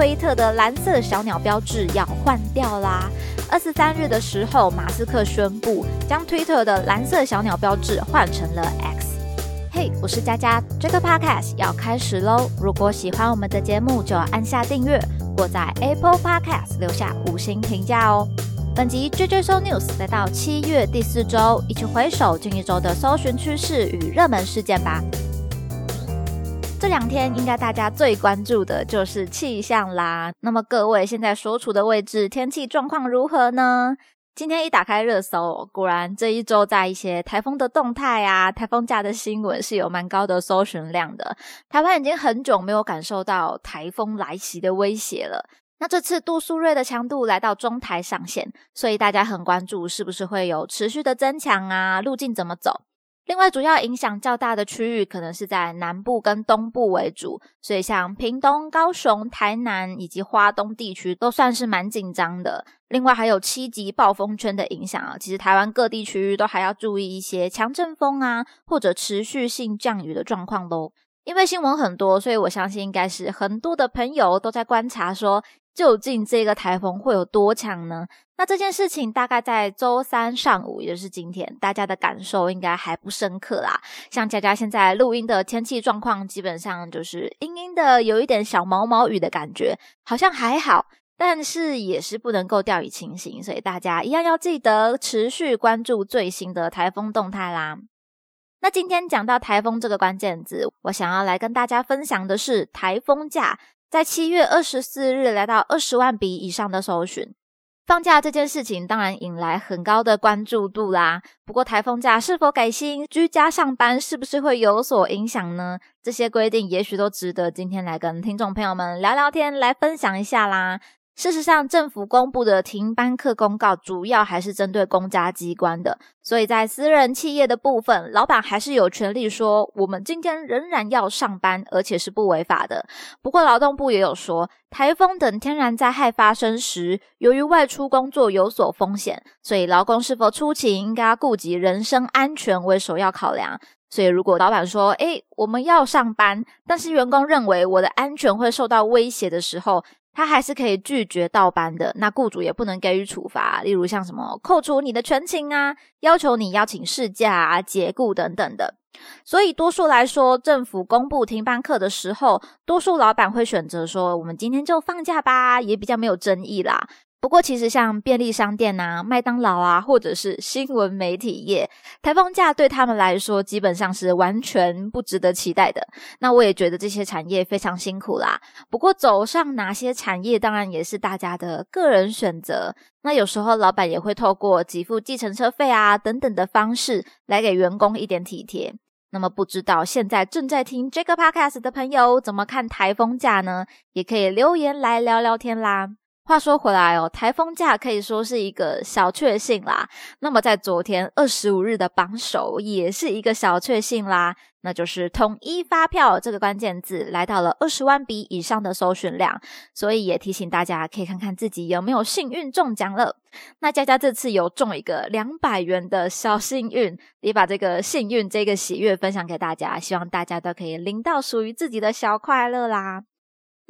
推特的蓝色小鸟标志要换掉啦。二十三日的时候，马斯克宣布将推特的蓝色小鸟标志换成了 X。嘿，我是佳佳，这个 Podcast 要开始喽！如果喜欢我们的节目，就要按下订阅，或在 Apple Podcast 留下五星评价哦。本集 JJ s o News 来到七月第四周，一起回首近一周的搜寻趋势与热门事件吧。这两天应该大家最关注的就是气象啦。那么各位现在所处的位置，天气状况如何呢？今天一打开热搜，果然这一周在一些台风的动态啊、台风假的新闻是有蛮高的搜寻量的。台湾已经很久没有感受到台风来袭的威胁了。那这次杜苏芮的强度来到中台上线，所以大家很关注是不是会有持续的增强啊？路径怎么走？另外，主要影响较大的区域可能是在南部跟东部为主，所以像屏东、高雄、台南以及花东地区都算是蛮紧张的。另外，还有七级暴风圈的影响啊，其实台湾各地区域都还要注意一些强阵风啊，或者持续性降雨的状况喽。因为新闻很多，所以我相信应该是很多的朋友都在观察说。究竟这个台风会有多强呢？那这件事情大概在周三上午，也就是今天，大家的感受应该还不深刻啦。像佳佳现在录音的天气状况，基本上就是阴阴的，有一点小毛毛雨的感觉，好像还好，但是也是不能够掉以轻心，所以大家一样要记得持续关注最新的台风动态啦。那今天讲到台风这个关键字，我想要来跟大家分享的是台风假。在七月二十四日来到二十万笔以上的搜寻，放假这件事情当然引来很高的关注度啦。不过台风假是否改薪、居家上班是不是会有所影响呢？这些规定也许都值得今天来跟听众朋友们聊聊天，来分享一下啦。事实上，政府公布的停班课公告主要还是针对公家机关的，所以在私人企业的部分，老板还是有权利说，我们今天仍然要上班，而且是不违法的。不过，劳动部也有说，台风等天然灾害发生时，由于外出工作有所风险，所以劳工是否出勤，应该顾及人身安全为首要考量。所以，如果老板说，诶，我们要上班，但是员工认为我的安全会受到威胁的时候，他还是可以拒绝倒班的，那雇主也不能给予处罚，例如像什么扣除你的全勤啊，要求你邀请事假啊、解雇等等的。所以多数来说，政府公布停班课的时候，多数老板会选择说，我们今天就放假吧，也比较没有争议啦。不过，其实像便利商店啊、麦当劳啊，或者是新闻媒体业，台风假对他们来说基本上是完全不值得期待的。那我也觉得这些产业非常辛苦啦。不过，走上哪些产业，当然也是大家的个人选择。那有时候老板也会透过给付计程车费啊等等的方式来给员工一点体贴。那么，不知道现在正在听这个 podcast 的朋友怎么看台风假呢？也可以留言来聊聊天啦。话说回来哦，台风假可以说是一个小确幸啦。那么在昨天二十五日的榜首也是一个小确幸啦，那就是统一发票这个关键字来到了二十万笔以上的搜寻量，所以也提醒大家可以看看自己有没有幸运中奖了。那佳佳这次有中一个两百元的小幸运，也把这个幸运这个喜悦分享给大家，希望大家都可以领到属于自己的小快乐啦。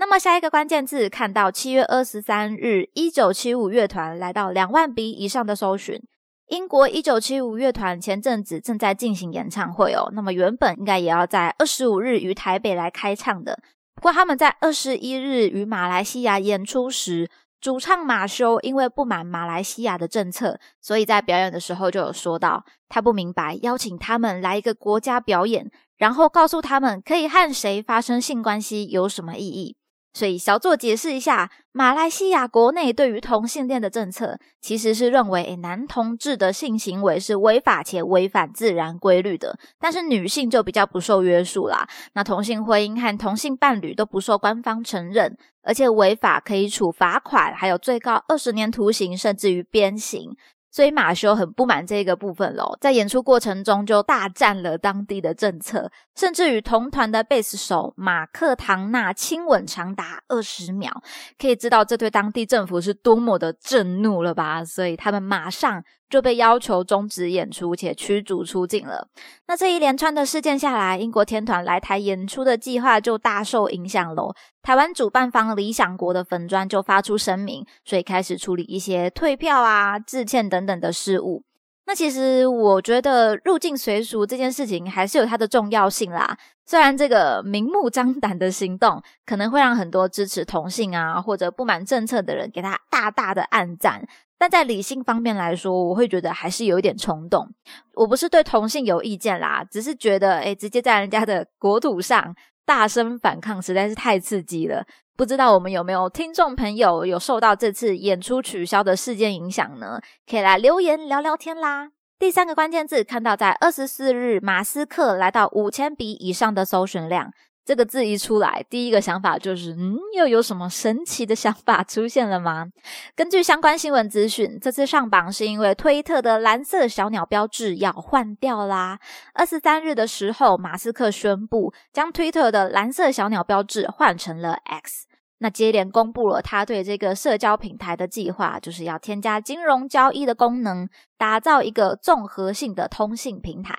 那么下一个关键字，看到七月二十三日，一九七五乐团来到两万笔以上的搜寻。英国一九七五乐团前阵子正在进行演唱会哦，那么原本应该也要在二十五日于台北来开唱的，不过他们在二十一日于马来西亚演出时，主唱马修因为不满马来西亚的政策，所以在表演的时候就有说到，他不明白邀请他们来一个国家表演，然后告诉他们可以和谁发生性关系有什么意义。所以小作解释一下，马来西亚国内对于同性恋的政策，其实是认为男同志的性行为是违法且违反自然规律的，但是女性就比较不受约束啦。那同性婚姻和同性伴侣都不受官方承认，而且违法可以处罚款，还有最高二十年徒刑，甚至于鞭刑。所以马修很不满这个部分喽，在演出过程中就大战了当地的政策，甚至与同团的贝斯手马克唐纳亲吻长达二十秒，可以知道这对当地政府是多么的震怒了吧？所以他们马上就被要求终止演出且驱逐出境了。那这一连串的事件下来，英国天团来台演出的计划就大受影响喽。台湾主办方理想国的粉砖就发出声明，所以开始处理一些退票啊、致歉等等的事务。那其实我觉得入境随俗这件事情还是有它的重要性啦。虽然这个明目张胆的行动可能会让很多支持同性啊或者不满政策的人给他大大的暗赞，但在理性方面来说，我会觉得还是有一点冲动。我不是对同性有意见啦，只是觉得诶直接在人家的国土上。大声反抗实在是太刺激了，不知道我们有没有听众朋友有受到这次演出取消的事件影响呢？可以来留言聊聊天啦。第三个关键字看到在二十四日，马斯克来到五千笔以上的搜寻量。这个字一出来，第一个想法就是，嗯，又有什么神奇的想法出现了吗？根据相关新闻资讯，这次上榜是因为推特的蓝色小鸟标志要换掉啦。二十三日的时候，马斯克宣布将推特的蓝色小鸟标志换成了 X。那接连公布了他对这个社交平台的计划，就是要添加金融交易的功能，打造一个综合性的通信平台。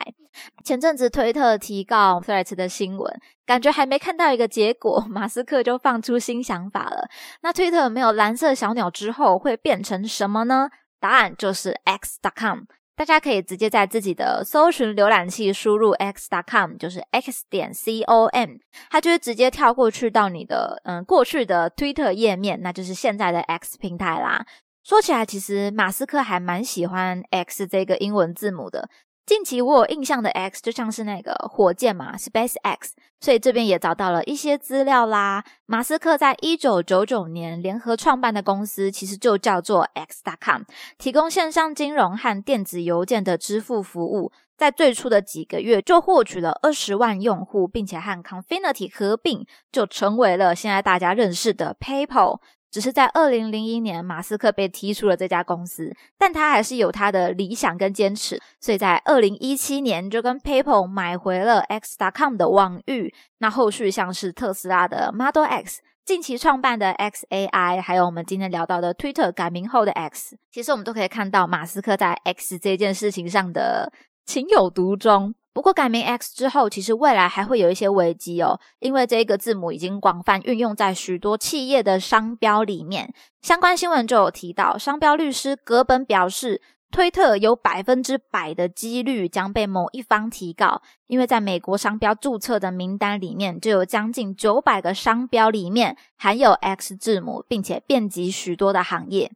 前阵子推特提告 Threads 的新闻，感觉还没看到一个结果，马斯克就放出新想法了。那推特没有蓝色小鸟之后会变成什么呢？答案就是 X.com。大家可以直接在自己的搜寻浏览器输入 x.com，就是 x 点 com，它就会直接跳过去到你的嗯过去的 Twitter 页面，那就是现在的 X 平台啦。说起来，其实马斯克还蛮喜欢 X 这个英文字母的。近期我有印象的 X 就像是那个火箭嘛，Space X，所以这边也找到了一些资料啦。马斯克在一九九九年联合创办的公司，其实就叫做 X.com，提供线上金融和电子邮件的支付服务。在最初的几个月就获取了二十万用户，并且和 Confinity 合并，就成为了现在大家认识的 PayPal。只是在二零零一年，马斯克被踢出了这家公司，但他还是有他的理想跟坚持，所以在二零一七年就跟 PayPal 买回了 X.com 的网域。那后续像是特斯拉的 Model X，近期创办的 XAI，还有我们今天聊到的 Twitter 改名后的 X，其实我们都可以看到马斯克在 X 这件事情上的情有独钟。不过改名 X 之后，其实未来还会有一些危机哦，因为这个字母已经广泛运用在许多企业的商标里面。相关新闻就有提到，商标律师格本表示，推特有百分之百的几率将被某一方提告，因为在美国商标注册的名单里面，就有将近九百个商标里面含有 X 字母，并且遍及许多的行业。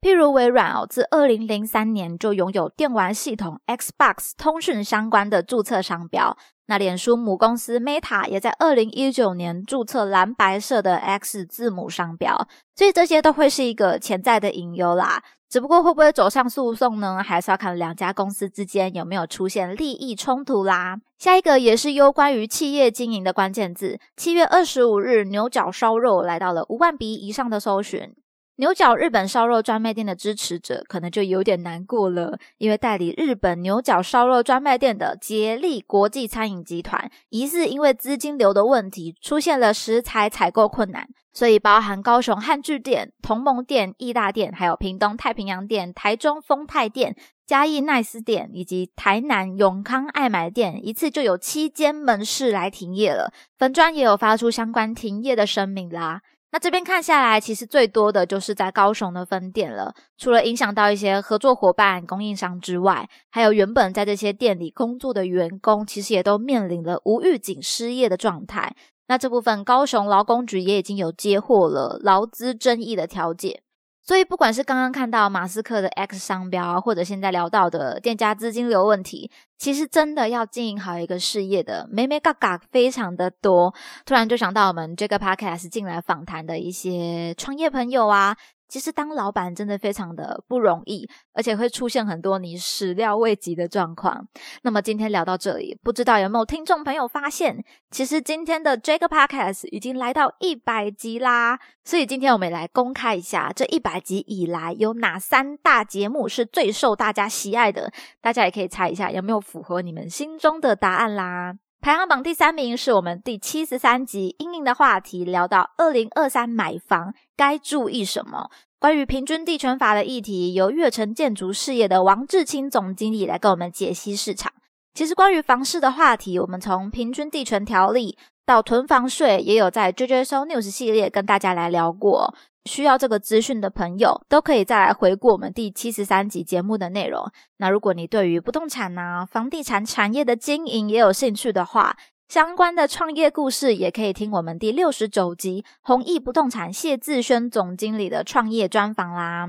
譬如微软哦，自二零零三年就拥有电玩系统 Xbox 通讯相关的注册商标。那脸书母公司 Meta 也在二零一九年注册蓝白色的 X 字母商标。所以这些都会是一个潜在的隐忧啦。只不过会不会走上诉讼呢？还是要看两家公司之间有没有出现利益冲突啦。下一个也是攸关于企业经营的关键字。七月二十五日，牛角烧肉来到了五万笔以上的搜寻。牛角日本烧肉专卖店的支持者可能就有点难过了，因为代理日本牛角烧肉专卖店的杰力国际餐饮集团，疑似因为资金流的问题出现了食材采购困难，所以包含高雄汉聚店、同盟店、义大店，还有屏东太平洋店、台中丰泰店、嘉义奈斯店以及台南永康爱买店，一次就有七间门市来停业了。粉专也有发出相关停业的声明啦。那这边看下来，其实最多的就是在高雄的分店了。除了影响到一些合作伙伴、供应商之外，还有原本在这些店里工作的员工，其实也都面临了无预警失业的状态。那这部分高雄劳工局也已经有接获了劳资争议的调解。所以，不管是刚刚看到马斯克的 X 商标，或者现在聊到的店家资金流问题，其实真的要经营好一个事业的，美美嘎嘎非常的多。突然就想到我们这个 podcast 进来访谈的一些创业朋友啊。其实当老板真的非常的不容易，而且会出现很多你始料未及的状况。那么今天聊到这里，不知道有没有听众朋友发现，其实今天的 Jake Podcast 已经来到一百集啦。所以今天我们来公开一下，这一百集以来有哪三大节目是最受大家喜爱的？大家也可以猜一下有没有符合你们心中的答案啦。排行榜第三名是我们第七十三集英英的话题，聊到二零二三买房该注意什么？关于平均地权法的议题，由悦城建筑事业的王志清总经理来跟我们解析市场。其实关于房市的话题，我们从平均地权条例、到囤房税，也有在 JJ So News 系列跟大家来聊过。需要这个资讯的朋友，都可以再来回顾我们第七十三集节目的内容。那如果你对于不动产呐、房地产产业的经营也有兴趣的话，相关的创业故事也可以听我们第六十九集弘毅不动产谢志轩总经理的创业专访啦。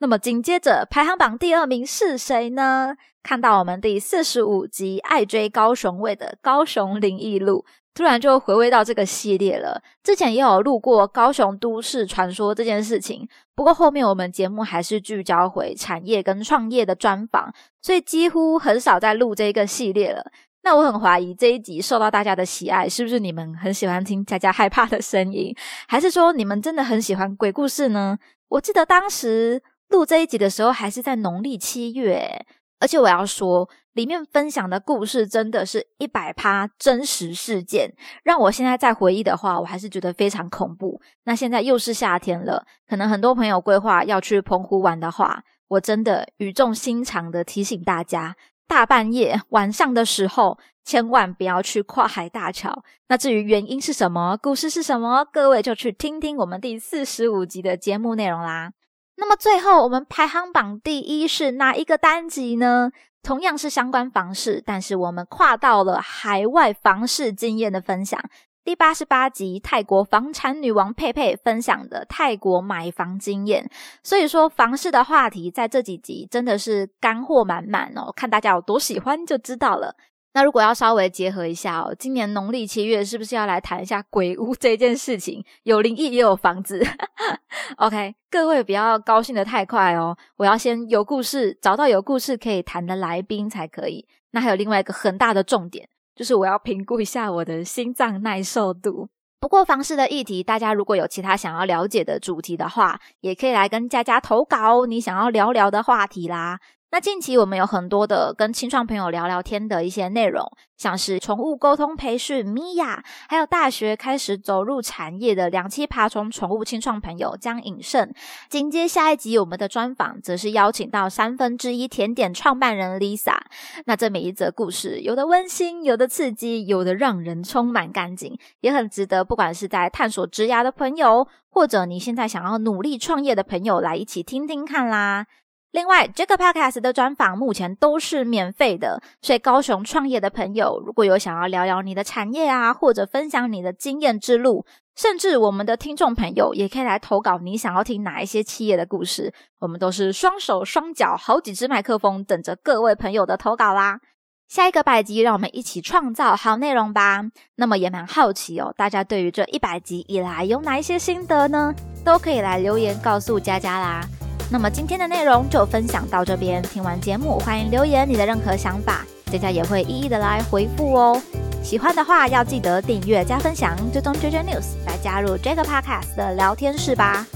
那么紧接着排行榜第二名是谁呢？看到我们第四十五集爱追高雄位的高雄灵异路。突然就回味到这个系列了。之前也有录过高雄都市传说这件事情，不过后面我们节目还是聚焦回产业跟创业的专访，所以几乎很少再录这个系列了。那我很怀疑这一集受到大家的喜爱，是不是你们很喜欢听佳佳害怕的声音，还是说你们真的很喜欢鬼故事呢？我记得当时录这一集的时候还是在农历七月，而且我要说。里面分享的故事真的是一百趴真实事件，让我现在再回忆的话，我还是觉得非常恐怖。那现在又是夏天了，可能很多朋友规划要去澎湖玩的话，我真的语重心长的提醒大家，大半夜晚上的时候，千万不要去跨海大桥。那至于原因是什么，故事是什么，各位就去听听我们第四十五集的节目内容啦。那么最后，我们排行榜第一是哪一个单集呢？同样是相关房事，但是我们跨到了海外房事经验的分享。第八十八集，泰国房产女王佩佩分享的泰国买房经验。所以说，房事的话题在这几集真的是干货满满哦，看大家有多喜欢就知道了。那如果要稍微结合一下哦，今年农历七月是不是要来谈一下鬼屋这件事情？有灵异也有房子。OK，各位不要高兴的太快哦，我要先有故事，找到有故事可以谈的来宾才可以。那还有另外一个很大的重点，就是我要评估一下我的心脏耐受度。不过房事的议题，大家如果有其他想要了解的主题的话，也可以来跟佳佳投稿你想要聊聊的话题啦。那近期我们有很多的跟青创朋友聊聊天的一些内容，像是宠物沟通培训米娅，还有大学开始走入产业的两栖爬虫宠物青创朋友江颖胜。紧接下一集我们的专访，则是邀请到三分之一甜点创办人 Lisa。那这每一则故事，有的温馨，有的刺激，有的让人充满干劲，也很值得不管是在探索职涯的朋友，或者你现在想要努力创业的朋友，来一起听听看啦。另外，这个 podcast 的专访目前都是免费的，所以高雄创业的朋友，如果有想要聊聊你的产业啊，或者分享你的经验之路，甚至我们的听众朋友也可以来投稿你想要听哪一些企业的故事，我们都是双手双脚好几支麦克风等着各位朋友的投稿啦。下一个百集，让我们一起创造好内容吧。那么也蛮好奇哦，大家对于这一百集以来有哪一些心得呢？都可以来留言告诉佳佳啦。那么今天的内容就分享到这边。听完节目，欢迎留言你的任何想法，佳佳也会一一的来回复哦。喜欢的话要记得订阅加分享，追踪 JJ News 来加入这个 Podcast 的聊天室吧。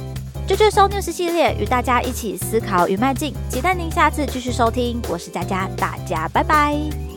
JJ So News 系列与大家一起思考与迈进，期待您下次继续收听。我是佳佳，大家拜拜。